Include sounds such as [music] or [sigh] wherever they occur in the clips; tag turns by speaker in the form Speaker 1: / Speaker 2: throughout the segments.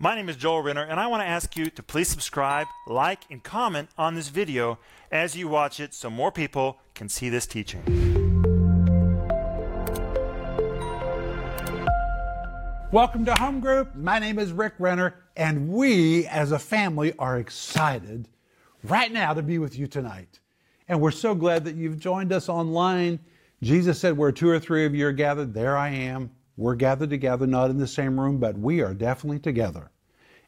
Speaker 1: My name is Joel Renner, and I want to ask you to please subscribe, like, and comment on this video as you watch it so more people can see this teaching.
Speaker 2: Welcome to Home Group. My name is Rick Renner, and we as a family are excited right now to be with you tonight. And we're so glad that you've joined us online. Jesus said, Where two or three of you are gathered, there I am. We're gathered together, not in the same room, but we are definitely together.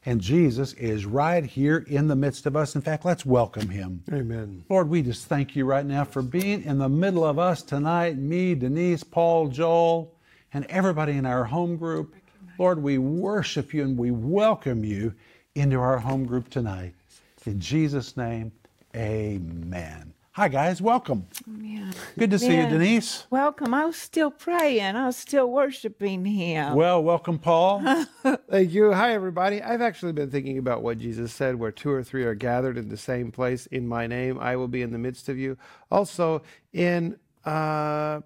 Speaker 2: And Jesus is right here in the midst of us. In fact, let's welcome him.
Speaker 3: Amen.
Speaker 2: Lord, we just thank you right now for being in the middle of us tonight me, Denise, Paul, Joel, and everybody in our home group. Lord, we worship you and we welcome you into our home group tonight. In Jesus' name, amen. Hi, guys. Welcome.
Speaker 4: Yeah.
Speaker 2: Good to see you, Denise.
Speaker 4: Welcome. I was still praying. I was still worshiping him.
Speaker 2: Well, welcome, Paul. [laughs]
Speaker 3: Thank you. Hi, everybody. I've actually been thinking about what Jesus said where two or three are gathered in the same place in my name, I will be in the midst of you. Also, in uh,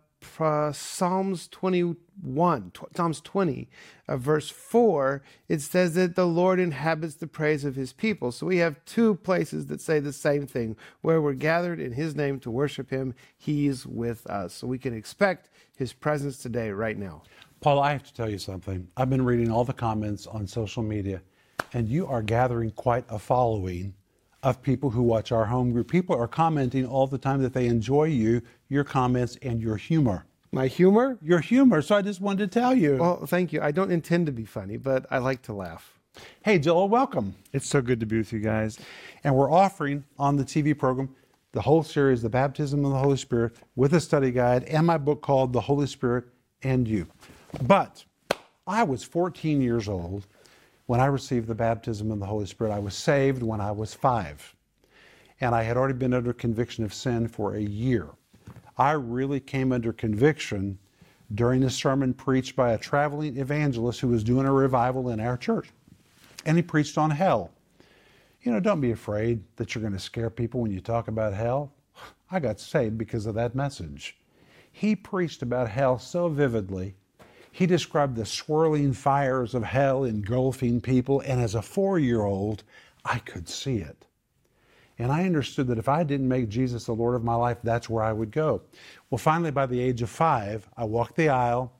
Speaker 3: Psalms 21, tw- Psalms 20, uh, verse 4, it says that the Lord inhabits the praise of his people. So we have two places that say the same thing where we're gathered in his name to worship him. He's with us. So we can expect his presence today, right now.
Speaker 2: Paul, I have to tell you something. I've been reading all the comments on social media, and you are gathering quite a following of people who watch our home group. People are commenting all the time that they enjoy you, your comments, and your humor.
Speaker 3: My humor?
Speaker 2: Your humor. So I just wanted to tell you.
Speaker 3: Well, thank you. I don't intend to be funny, but I like to laugh.
Speaker 2: hey, Joel, welcome.
Speaker 1: It's so good to be with you guys.
Speaker 2: And we're offering on the TV program the whole series, The Baptism of the Holy Spirit, with a study guide and my book called The Holy Spirit and You. But I was 14 years old when I received the baptism of the Holy Spirit. I was saved when I was five. And I had already been under conviction of sin for a year. I really came under conviction during a sermon preached by a traveling evangelist who was doing a revival in our church. And he preached on hell. You know, don't be afraid that you're going to scare people when you talk about hell. [sighs] I got saved because of that message. He preached about hell so vividly. He described the swirling fires of hell engulfing people, and as a four year old, I could see it. And I understood that if I didn't make Jesus the Lord of my life, that's where I would go. Well, finally, by the age of five, I walked the aisle,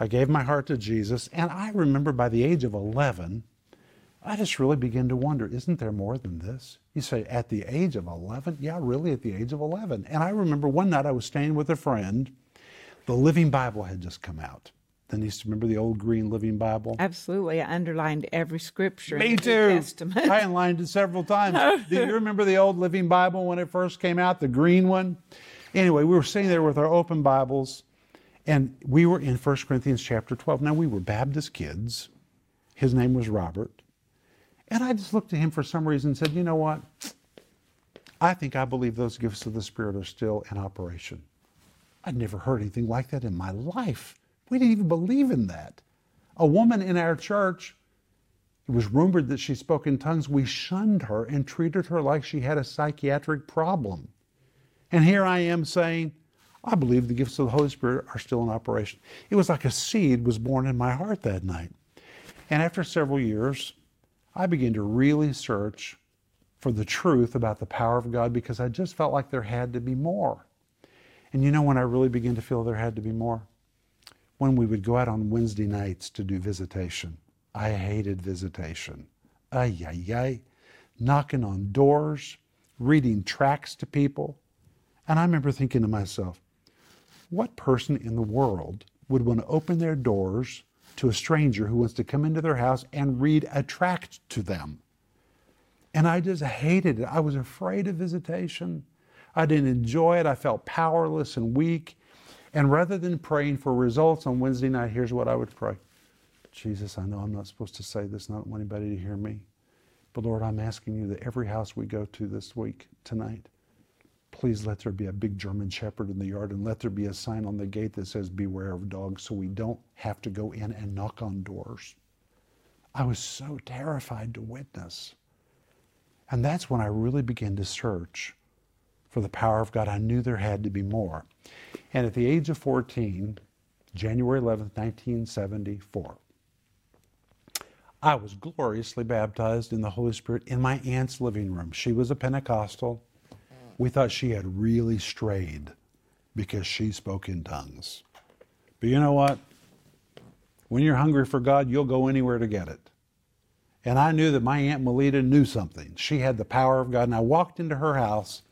Speaker 2: I gave my heart to Jesus, and I remember by the age of 11, I just really began to wonder, isn't there more than this? You say, at the age of 11? Yeah, really, at the age of 11. And I remember one night I was staying with a friend. The Living Bible had just come out. Denise, remember the old green Living Bible?
Speaker 4: Absolutely. I underlined every scripture in
Speaker 2: Me too. I underlined it several times. [laughs] Do you remember the old Living Bible when it first came out, the green one? Anyway, we were sitting there with our open Bibles, and we were in 1 Corinthians chapter 12. Now, we were Baptist kids. His name was Robert. And I just looked at him for some reason and said, You know what? I think I believe those gifts of the Spirit are still in operation. I'd never heard anything like that in my life. We didn't even believe in that. A woman in our church, it was rumored that she spoke in tongues. We shunned her and treated her like she had a psychiatric problem. And here I am saying, I believe the gifts of the Holy Spirit are still in operation. It was like a seed was born in my heart that night. And after several years, I began to really search for the truth about the power of God because I just felt like there had to be more. And you know when I really began to feel there had to be more? When we would go out on Wednesday nights to do visitation. I hated visitation. Ay, ay, ay. Knocking on doors, reading tracts to people. And I remember thinking to myself, what person in the world would want to open their doors to a stranger who wants to come into their house and read a tract to them? And I just hated it. I was afraid of visitation. I didn't enjoy it. I felt powerless and weak. And rather than praying for results on Wednesday night, here's what I would pray Jesus, I know I'm not supposed to say this, I don't want anybody to hear me. But Lord, I'm asking you that every house we go to this week, tonight, please let there be a big German shepherd in the yard and let there be a sign on the gate that says, Beware of dogs, so we don't have to go in and knock on doors. I was so terrified to witness. And that's when I really began to search for the power of God. I knew there had to be more. And at the age of 14, January 11th, 1974, I was gloriously baptized in the Holy Spirit in my aunt's living room. She was a Pentecostal. We thought she had really strayed because she spoke in tongues. But you know what? When you're hungry for God, you'll go anywhere to get it. And I knew that my Aunt Melita knew something. She had the power of God. And I walked into her house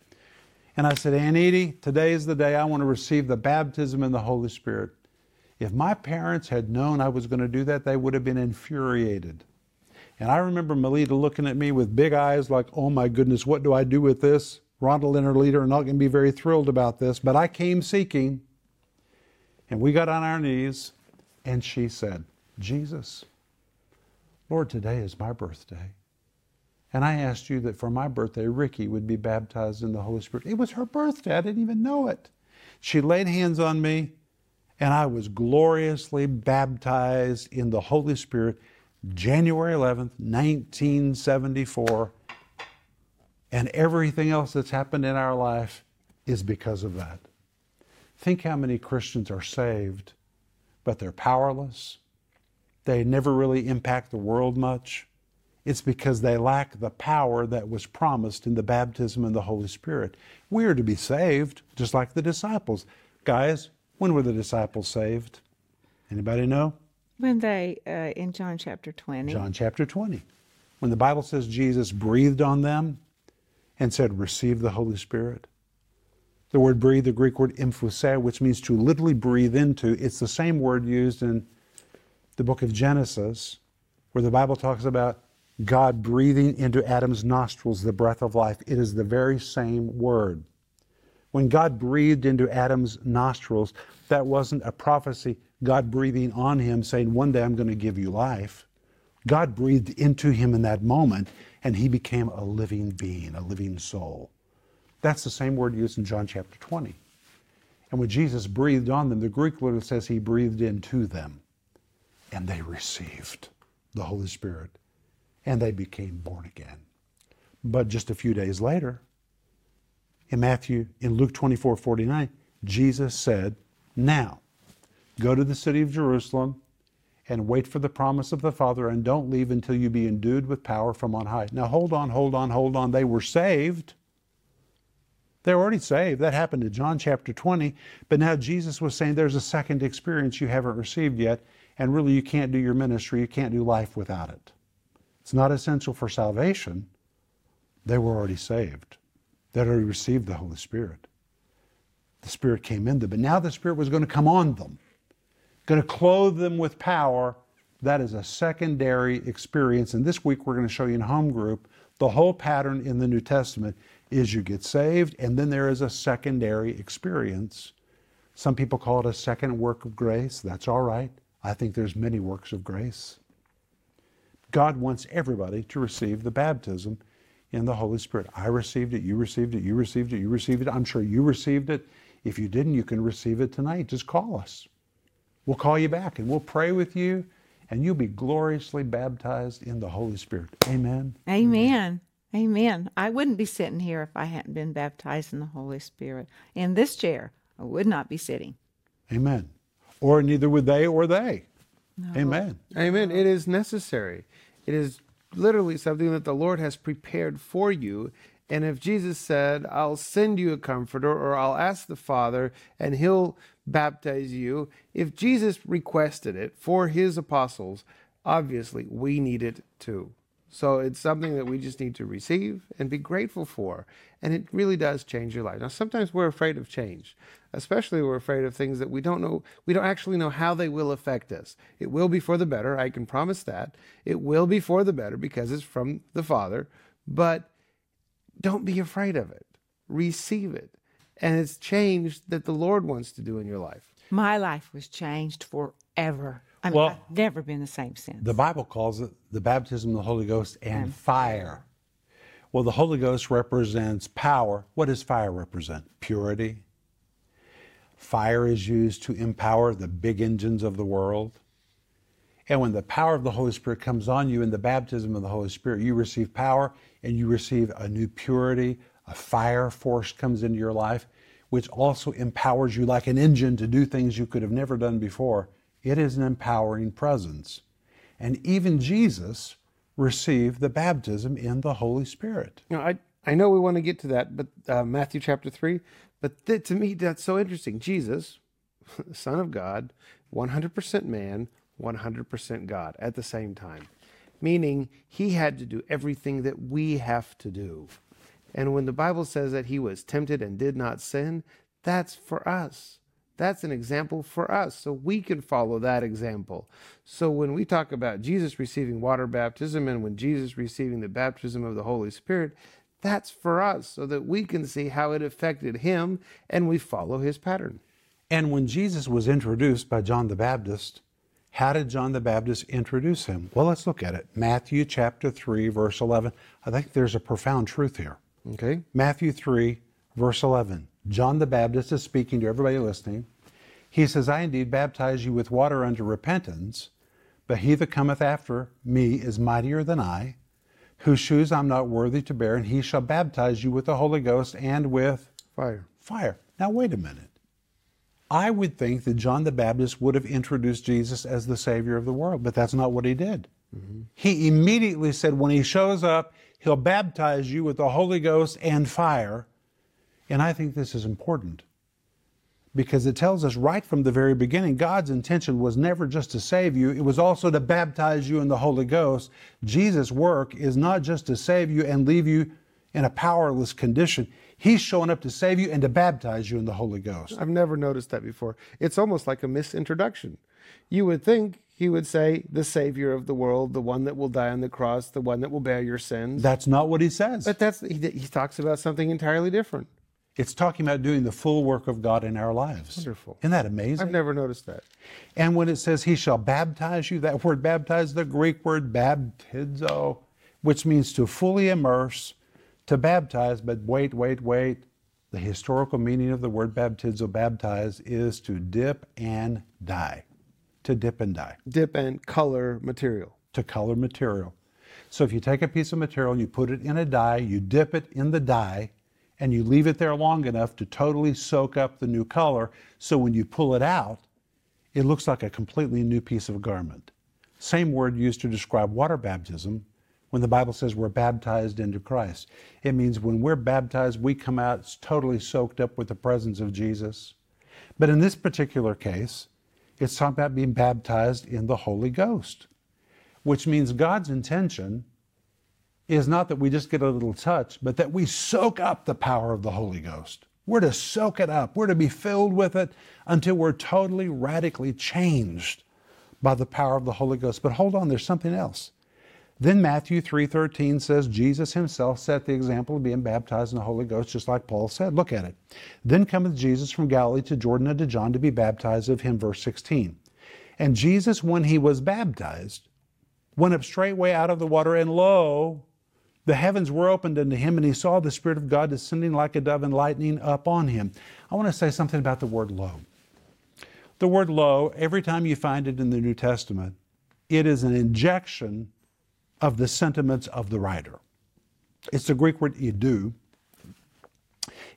Speaker 2: and I said, Aunt Edie, today is the day I want to receive the baptism in the Holy Spirit. If my parents had known I was going to do that, they would have been infuriated. And I remember Melita looking at me with big eyes like, oh my goodness, what do I do with this? Rhonda and her leader are not going to be very thrilled about this. But I came seeking. And we got on our knees and she said, Jesus, Lord, today is my birthday. And I asked you that for my birthday, Ricky would be baptized in the Holy Spirit. It was her birthday. I didn't even know it. She laid hands on me, and I was gloriously baptized in the Holy Spirit January 11th, 1974. And everything else that's happened in our life is because of that. Think how many Christians are saved, but they're powerless. They never really impact the world much. It's because they lack the power that was promised in the baptism in the Holy Spirit. We are to be saved, just like the disciples. Guys, when were the disciples saved? Anybody know?
Speaker 4: When they, uh, in John chapter 20.
Speaker 2: John chapter 20. When the Bible says Jesus breathed on them and said, Receive the Holy Spirit. The word breathe, the Greek word emphusao, which means to literally breathe into, it's the same word used in the book of Genesis, where the Bible talks about God breathing into Adam's nostrils the breath of life. It is the very same word. When God breathed into Adam's nostrils, that wasn't a prophecy, God breathing on him saying, One day I'm going to give you life. God breathed into him in that moment, and he became a living being, a living soul. That's the same word used in John chapter 20. And when Jesus breathed on them, the Greek literally says he breathed into them, and they received the Holy Spirit, and they became born again. But just a few days later, in Matthew, in Luke 24 49, Jesus said, Now, go to the city of Jerusalem and wait for the promise of the Father, and don't leave until you be endued with power from on high. Now, hold on, hold on, hold on. They were saved. They're already saved. That happened in John chapter 20. But now Jesus was saying there's a second experience you haven't received yet, and really you can't do your ministry, you can't do life without it. It's not essential for salvation. They were already saved. They'd already received the Holy Spirit. The Spirit came in them, but now the Spirit was going to come on them, going to clothe them with power. That is a secondary experience. And this week we're going to show you in home group the whole pattern in the New Testament is you get saved, and then there is a secondary experience. Some people call it a second work of grace. That's all right. I think there's many works of grace. God wants everybody to receive the baptism in the Holy Spirit. I received it, you received it, you received it, you received it. I'm sure you received it. If you didn't, you can receive it tonight. Just call us. We'll call you back and we'll pray with you, and you'll be gloriously baptized in the Holy Spirit. Amen.
Speaker 4: Amen. Amen. I wouldn't be sitting here if I hadn't been baptized in the Holy Spirit. In this chair, I would not be sitting.
Speaker 2: Amen. Or neither would they or they. Amen.
Speaker 3: Amen. It is necessary. It is literally something that the Lord has prepared for you. And if Jesus said, I'll send you a comforter, or I'll ask the Father, and he'll baptize you, if Jesus requested it for his apostles, obviously we need it too. So it's something that we just need to receive and be grateful for. And it really does change your life. Now, sometimes we're afraid of change, especially we're afraid of things that we don't know, we don't actually know how they will affect us. It will be for the better. I can promise that. It will be for the better because it's from the Father. But don't be afraid of it. Receive it. And it's change that the Lord wants to do in your life.
Speaker 4: My life was changed forever. I mean,
Speaker 2: Well-
Speaker 4: I've never been the same since.
Speaker 2: The Bible calls it the baptism of the Holy Ghost and fire. Well, the Holy Ghost represents power. What does fire represent? Purity. Fire is used to empower the big engines of the world. And when the power of the Holy Spirit comes on you in the baptism of the Holy Spirit, you receive power and you receive a new purity. A fire force comes into your life, which also empowers you like an engine to do things you could have never done before. It is an empowering presence. And even Jesus received the baptism in the Holy Spirit.
Speaker 3: Know, I I know we want to get to that, but uh, Matthew chapter three. But th- to me, that's so interesting. Jesus, [laughs] Son of God, 100% man, 100% God at the same time, meaning he had to do everything that we have to do. And when the Bible says that he was tempted and did not sin, that's for us. That's an example for us, so we can follow that example. So when we talk about Jesus receiving water baptism and when Jesus receiving the baptism of the Holy Spirit, that's for us so that we can see how it affected him and we follow his pattern.
Speaker 2: And when Jesus was introduced by John the Baptist, how did John the Baptist introduce him? Well, let's look at it. Matthew chapter 3, verse 11. I think there's a profound truth here.
Speaker 3: Okay?
Speaker 2: Matthew 3, verse 11. John the Baptist is speaking to everybody listening. He says, I indeed baptize you with water unto repentance, but he that cometh after me is mightier than I, whose shoes I'm not worthy to bear, and he shall baptize you with the Holy Ghost and with
Speaker 3: Fire.
Speaker 2: fire. Now, wait a minute. I would think that John the Baptist would have introduced Jesus as the Savior of the world, but that's not what he did. Mm-hmm. He immediately said, when he shows up, he'll baptize you with the Holy Ghost and fire. And I think this is important because it tells us right from the very beginning God's intention was never just to save you, it was also to baptize you in the Holy Ghost. Jesus' work is not just to save you and leave you in a powerless condition. He's showing up to save you and to baptize you in the Holy Ghost.
Speaker 3: I've never noticed that before. It's almost like a misintroduction. You would think he would say, the Savior of the world, the one that will die on the cross, the one that will bear your sins.
Speaker 2: That's not what he says.
Speaker 3: but that's he, he talks about something entirely different.
Speaker 2: It's talking about doing the full work of God in our lives.
Speaker 3: Wonderful.
Speaker 2: Isn't that amazing?
Speaker 3: I've never noticed that.
Speaker 2: And when it says he shall baptize you, that word baptize, the Greek word baptizo, which means to fully immerse, to baptize, but wait, wait, wait. The historical meaning of the word baptizo, baptize, is to dip and die. To dip and die,
Speaker 3: Dip and color material.
Speaker 2: to color material. So if you take a piece of material and you put it in a dye, you dip it in the dye, and you leave it there long enough to totally soak up the new color. So when you pull it out, it looks like a completely new piece of garment. Same word used to describe water baptism when the Bible says we're baptized into Christ. It means when we're baptized, we come out totally soaked up with the presence of Jesus. But in this particular case, it's talking about being baptized in the Holy Ghost, which means God's intention is not that we just get a little touch, but that we soak up the power of the Holy Ghost. We're to soak it up. We're to be filled with it until we're totally, radically changed by the power of the Holy Ghost. But hold on, there's something else. Then Matthew 3:13 says Jesus himself set the example of being baptized in the Holy Ghost just like Paul said. Look at it. Then cometh Jesus from Galilee to Jordan unto John to be baptized of him verse 16. And Jesus when he was baptized went up straightway out of the water and lo the heavens were opened unto him, and he saw the Spirit of God descending like a dove and lightning up on him. I want to say something about the word lo. The word lo, every time you find it in the New Testament, it is an injection of the sentiments of the writer. It's the Greek word idou.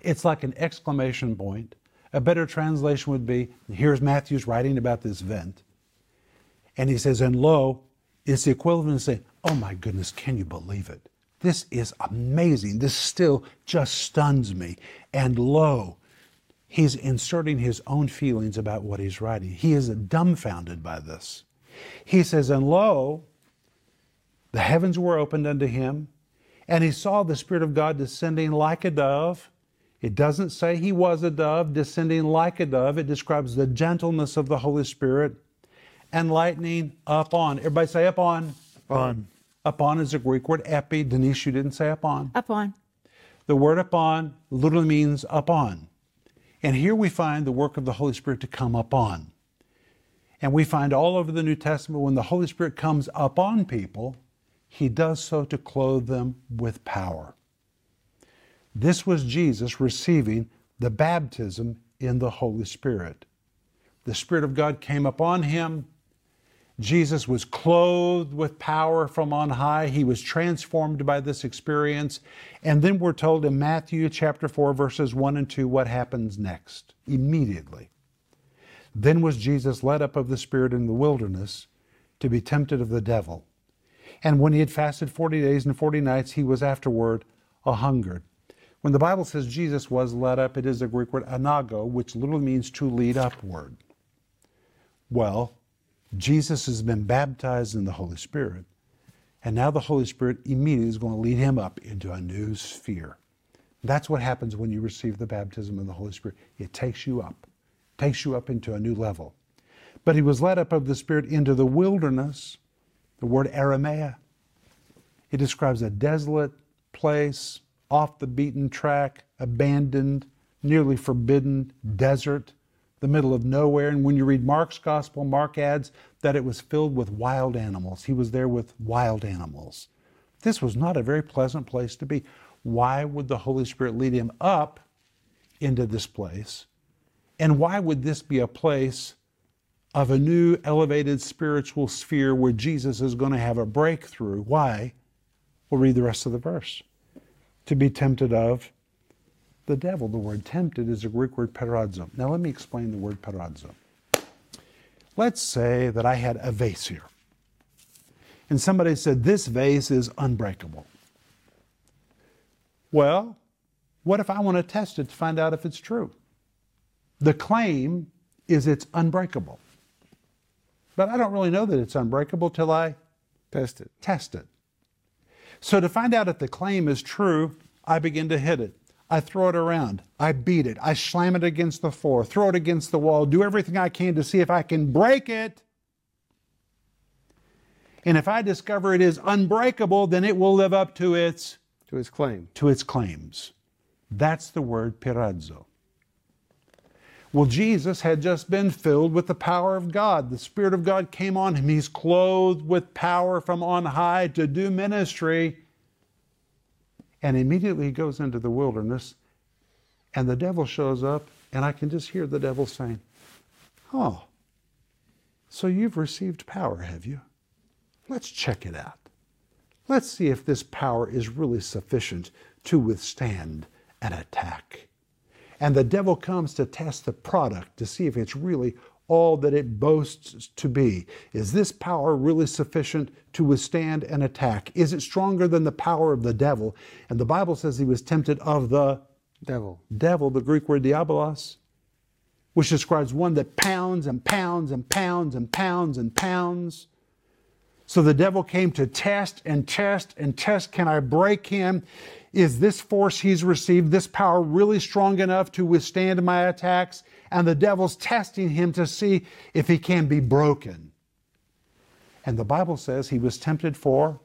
Speaker 2: It's like an exclamation point. A better translation would be here's Matthew's writing about this event. And he says, and lo, it's the equivalent of saying, oh my goodness, can you believe it? This is amazing. This still just stuns me. And lo, he's inserting his own feelings about what he's writing. He is dumbfounded by this. He says, And lo, the heavens were opened unto him, and he saw the Spirit of God descending like a dove. It doesn't say he was a dove, descending like a dove. It describes the gentleness of the Holy Spirit and lightning up on. Everybody say upon.
Speaker 1: On.
Speaker 2: Upon is a Greek word epi. Denise, you didn't say upon.
Speaker 4: Upon.
Speaker 2: The word upon literally means upon. And here we find the work of the Holy Spirit to come upon. And we find all over the New Testament when the Holy Spirit comes upon people, he does so to clothe them with power. This was Jesus receiving the baptism in the Holy Spirit. The Spirit of God came upon him. Jesus was clothed with power from on high. He was transformed by this experience. And then we're told in Matthew chapter 4, verses 1 and 2, what happens next. Immediately. Then was Jesus led up of the Spirit in the wilderness to be tempted of the devil. And when he had fasted 40 days and 40 nights, he was afterward a hungered. When the Bible says Jesus was led up, it is the Greek word anago, which literally means to lead upward. Well, Jesus has been baptized in the Holy Spirit, and now the Holy Spirit immediately is going to lead him up into a new sphere. That's what happens when you receive the baptism of the Holy Spirit. It takes you up, takes you up into a new level. But he was led up of the Spirit into the wilderness, the word Aramea. It describes a desolate place, off the beaten track, abandoned, nearly forbidden desert, the middle of nowhere. And when you read Mark's gospel, Mark adds that it was filled with wild animals. He was there with wild animals. This was not a very pleasant place to be. Why would the Holy Spirit lead him up into this place? And why would this be a place of a new elevated spiritual sphere where Jesus is going to have a breakthrough? Why? We'll read the rest of the verse to be tempted of the devil. The word tempted is a Greek word peirazo. Now let me explain the word peirazo. Let's say that I had a vase here. And somebody said, This vase is unbreakable. Well, what if I want to test it to find out if it's true? The claim is it's unbreakable. But I don't really know that it's unbreakable till I
Speaker 3: Test it.
Speaker 2: test it. So to find out if the claim is true, I begin to hit it. I throw it around. I beat it. I slam it against the floor, throw it against the wall, do everything I can to see if I can break it. And if I discover it is unbreakable, then it will live up to its
Speaker 3: To its claim.
Speaker 2: to its claims. That's the word peirazo. Well, Jesus had just been filled with the power of God. The Spirit of God came on him. He's clothed with power from on high to do ministry. And immediately he goes into the wilderness, and the devil shows up, and I can just hear the devil saying, Oh, so you've received power, have you? Let's check it out. Let's see if this power is really sufficient to withstand an attack. And the devil comes to test the product to see if it's really all that it boasts to be. Is this power really sufficient to withstand an attack? Is it stronger than the power of the devil? And the Bible says he was tempted of the
Speaker 3: Devil.
Speaker 2: devil, the Greek word diabolos, which describes one that pounds and pounds and pounds and pounds and pounds. So the devil came to test and test and test. Can I break him? Is this force he's received, this power, really strong enough to withstand my attacks? And the devil's testing him to see if he can be broken. And the Bible says he was tempted for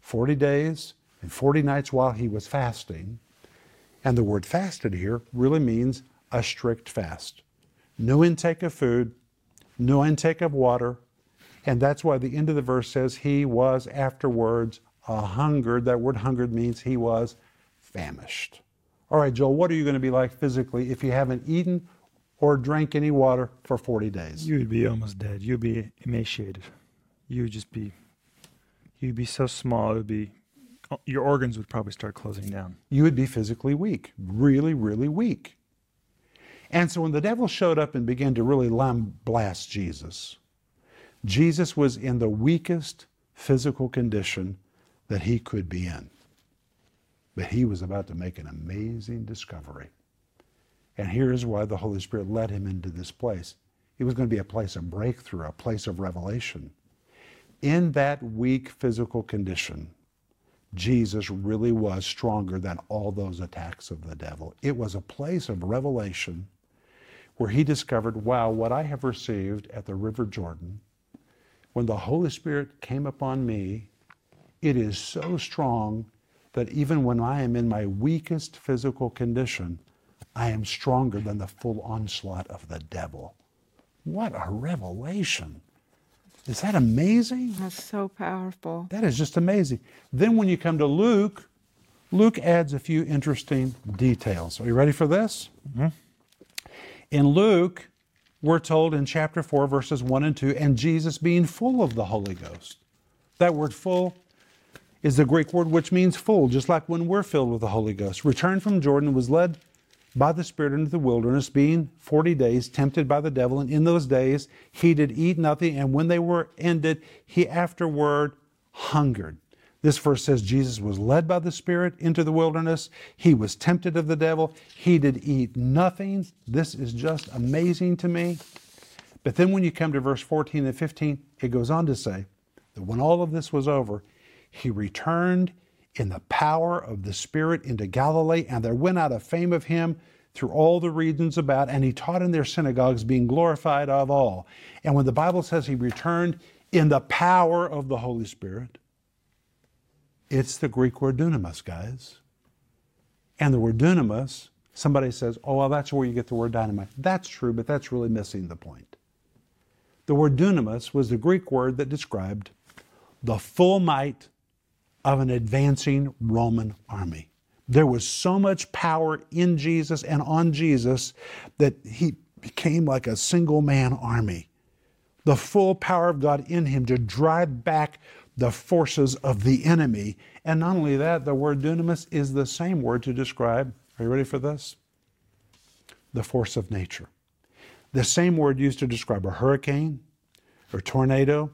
Speaker 2: 40 days and 40 nights while he was fasting. And the word fasted here really means a strict fast. No intake of food, no intake of water. And that's why the end of the verse says he was afterwards a hungered. That word hungered means he was famished. All right, Joel, what are you going to be like physically if you haven't eaten or drank any water for 40 days?
Speaker 1: You would be almost dead. You'd be emaciated. You would just be, you'd be so small. It would be, oh, your organs would probably start closing down.
Speaker 2: you would be physically weak, really, really weak. And so when the devil showed up and began to really lambaste Jesus, Jesus was in the weakest physical condition that he could be in. But he was about to make an amazing discovery. And here is why the Holy Spirit led him into this place. It was going to be a place of breakthrough, a place of revelation. In that weak physical condition, Jesus really was stronger than all those attacks of the devil. It was a place of revelation where he discovered, wow, what I have received at the River Jordan, when the Holy Spirit came upon me, it is so strong that even when I am in my weakest physical condition, I am stronger than the full onslaught of the devil. What a revelation! Is that amazing?
Speaker 4: That's so powerful.
Speaker 2: That is just amazing. Then when you come to Luke, Luke adds a few interesting details. Are you ready for this? Mm-hmm. In Luke, we're told in chapter 4, verses 1 and 2, and Jesus being full of the Holy Ghost. That word full is the Greek word which means full, just like when we're filled with the Holy Ghost. Returned from Jordan was led by the Spirit into the wilderness, being forty days tempted by the devil. And in those days he did eat nothing, and when they were ended, he afterward hungered. This verse says Jesus was led by the Spirit into the wilderness. He was tempted of the devil. He did eat nothing. This is just amazing to me. But then when you come to verse 14 and 15, it goes on to say that when all of this was over, he returned in the power of the Spirit into Galilee, and there went out a fame of him through all the regions about, and he taught in their synagogues, being glorified of all. And when the Bible says he returned in the power of the Holy Spirit, it's the Greek word dunamis, guys. And the word dunamis, somebody says, oh, well, that's where you get the word dynamite. That's true, but that's really missing the point. The word dunamis was the Greek word that described the full might of an advancing Roman army. There was so much power in Jesus and on Jesus that he became like a single man army. The full power of God in him to drive back the forces of the enemy. And not only that, the word dunamis is the same word to describe, are you ready for this? The force of nature. The same word used to describe a hurricane or tornado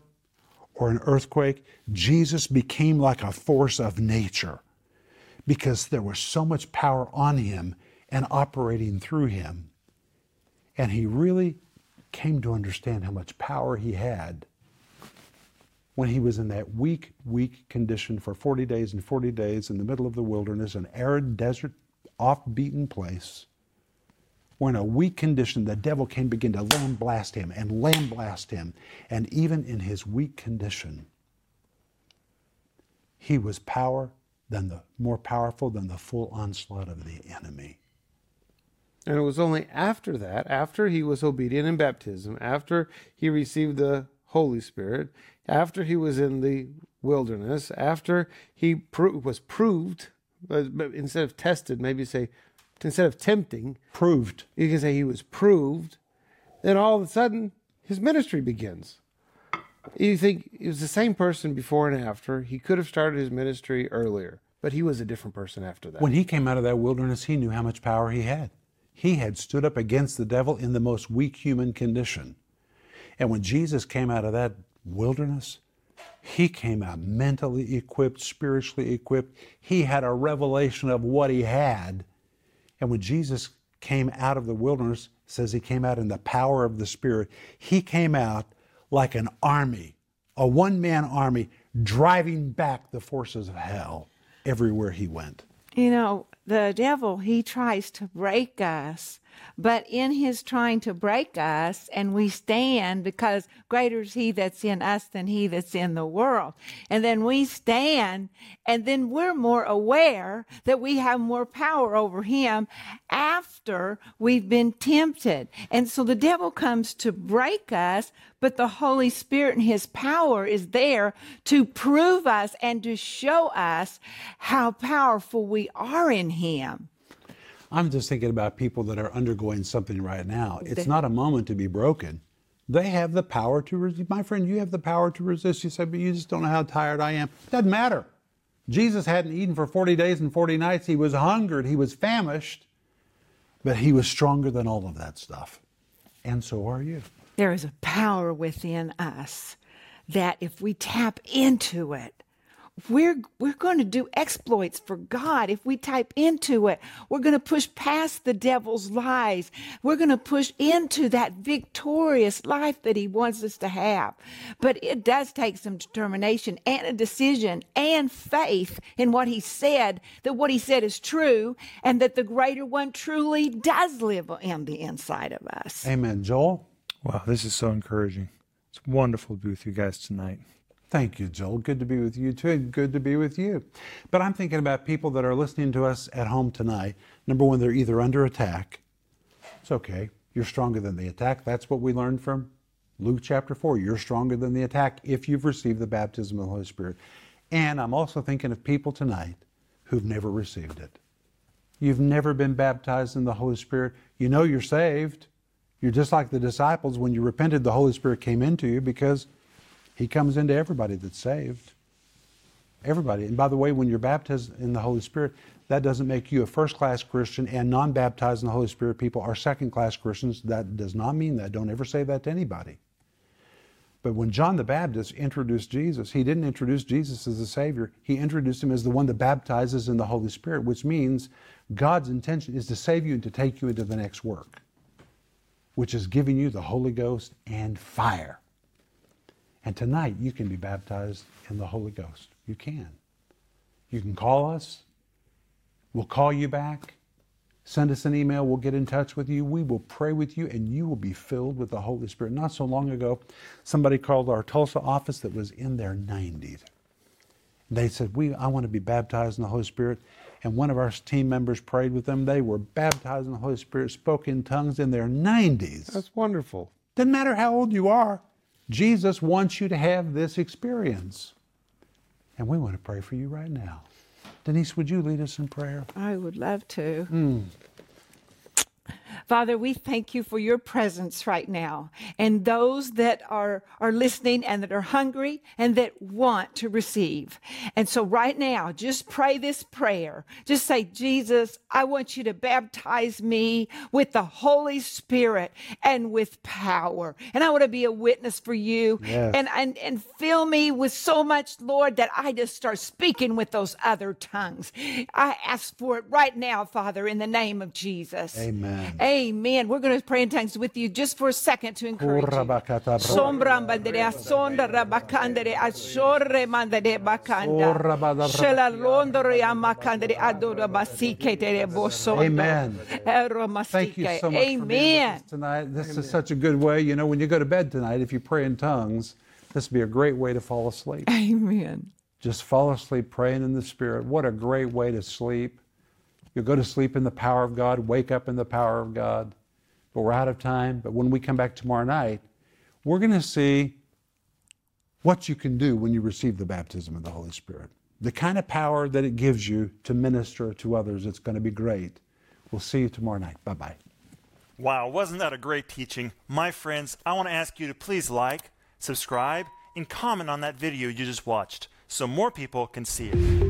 Speaker 2: or an earthquake. Jesus became like a force of nature because there was so much power on him and operating through him. And he really came to understand how much power he had when he was in that weak, weak condition for 40 days and 40 days in the middle of the wilderness, an arid desert, off beaten place were in a weak condition, the devil can begin to lamb blast him and lamb blast him. And even in his weak condition, he was power than the more powerful than the full onslaught of the enemy.
Speaker 3: And it was only after that, after he was obedient in baptism, after he received the Holy Spirit, after he was in the wilderness, after he pro- was proved, instead of tested, maybe say instead of tempting,
Speaker 2: proved.
Speaker 3: You can say he was proved. Then all of a sudden, his ministry begins. You think he was the same person before and after. He could have started his ministry earlier, but he was a different person after that.
Speaker 2: When he came out of that wilderness, he knew how much power he had. He had stood up against the devil in the most weak human condition. And when Jesus came out of that wilderness, he came out mentally equipped, spiritually equipped. He had a revelation of what he had and when Jesus came out of the wilderness, says he came out in the power of the Spirit, he came out like an army, a one man army, driving back the forces of hell everywhere he went.
Speaker 4: You know, the devil, he tries to break us but in his trying to break us, and we stand because greater is he that's in us than he that's in the world. And then we stand, and then we're more aware that we have more power over him after we've been tempted. And so the devil comes to break us, but the Holy Spirit and his power is there to prove us and to show us how powerful we are in him.
Speaker 2: I'm just thinking about people that are undergoing something right now. It's not a moment to be broken. They have the power to resist. My friend, you have the power to resist. You say, but you just don't know how tired I am. Doesn't matter. Jesus hadn't eaten for 40 days and 40 nights. He was hungered. He was famished. But he was stronger than all of that stuff. And so are you.
Speaker 4: There is a power within us that if we tap into it, we're we're going to do exploits for God if we type into it. We're going to push past the devil's lies. We're going to push into that victorious life that he wants us to have. But it does take some determination and a decision and faith in what he said that what he said is true and that the greater one truly does live in the inside of us.
Speaker 2: Amen. Joel?
Speaker 1: Wow, this is so encouraging. It's wonderful to be with you guys tonight.
Speaker 2: Thank you, Joel. Good to be with you too. Good to be with you. But I'm thinking about people that are listening to us at home tonight. Number one, they're either under attack. It's okay. You're stronger than the attack. That's what we learned from Luke chapter 4. You're stronger than the attack if you've received the baptism of the Holy Spirit. And I'm also thinking of people tonight who've never received it. You've never been baptized in the Holy Spirit. You know you're saved. You're just like the disciples. When you repented, the Holy Spirit came into you because he comes into everybody that's saved. Everybody. And by the way, when you're baptized in the Holy Spirit, that doesn't make you a first class Christian, and non baptized in the Holy Spirit people are second class Christians. That does not mean that. Don't ever say that to anybody. But when John the Baptist introduced Jesus, he didn't introduce Jesus as the Savior. He introduced him as the one that baptizes in the Holy Spirit, which means God's intention is to save you and to take you into the next work, which is giving you the Holy Ghost and fire. And tonight you can be baptized in the Holy Ghost. You can. You can call us. We'll call you back. Send us an email. We'll get in touch with you. We will pray with you, and you will be filled with the Holy Spirit. Not so long ago, somebody called our Tulsa office that was in their 90s. They said, "We, I want to be baptized in the Holy Spirit." And one of our team members prayed with them. They were baptized in the Holy Spirit, spoke in tongues in their 90s.
Speaker 3: That's wonderful.
Speaker 2: Doesn't matter how old you are. Jesus wants you to have this experience. And we want to pray for you right now. Denise, would you lead us in prayer?
Speaker 4: I would love to. Hmm. Father, we thank you for your presence right now and those that are, are listening and that are hungry and that want to receive. And so right now, just pray this prayer. Just say, Jesus, I want you to baptize me with the Holy Spirit and with power. And I want to be a witness for you
Speaker 2: Yes.
Speaker 4: and, and, and fill me with so much, Lord, that I just start speaking with those other tongues. I ask for it right now, Father, in the name of Jesus.
Speaker 2: Amen.
Speaker 4: Amen. We're going to pray in tongues with you just for a second to encourage you. Sombra bandere asonda rabakandere ashore mandere bakanda. Shela londore amakandere adora basike tere bosondo.
Speaker 2: Amen. Thank you so much for being with
Speaker 4: Amen.
Speaker 2: tonight. This is such a good way. You know, when you go to bed tonight, if you pray in tongues, this would be a great way to fall asleep.
Speaker 4: Amen.
Speaker 2: Just fall asleep praying in the Spirit. What a great way to sleep. You'll go to sleep in the power of God, wake up in the power of God. But we're out of time. But when we come back tomorrow night, we're going to see what you can do when you receive the baptism of the Holy Spirit. The kind of power that it gives you to minister to others, it's going to be great. We'll see you tomorrow night. Bye bye.
Speaker 1: Wow, wasn't that a great teaching? My friends, I want to ask you to please like, subscribe, and comment on that video you just watched so more people can see it.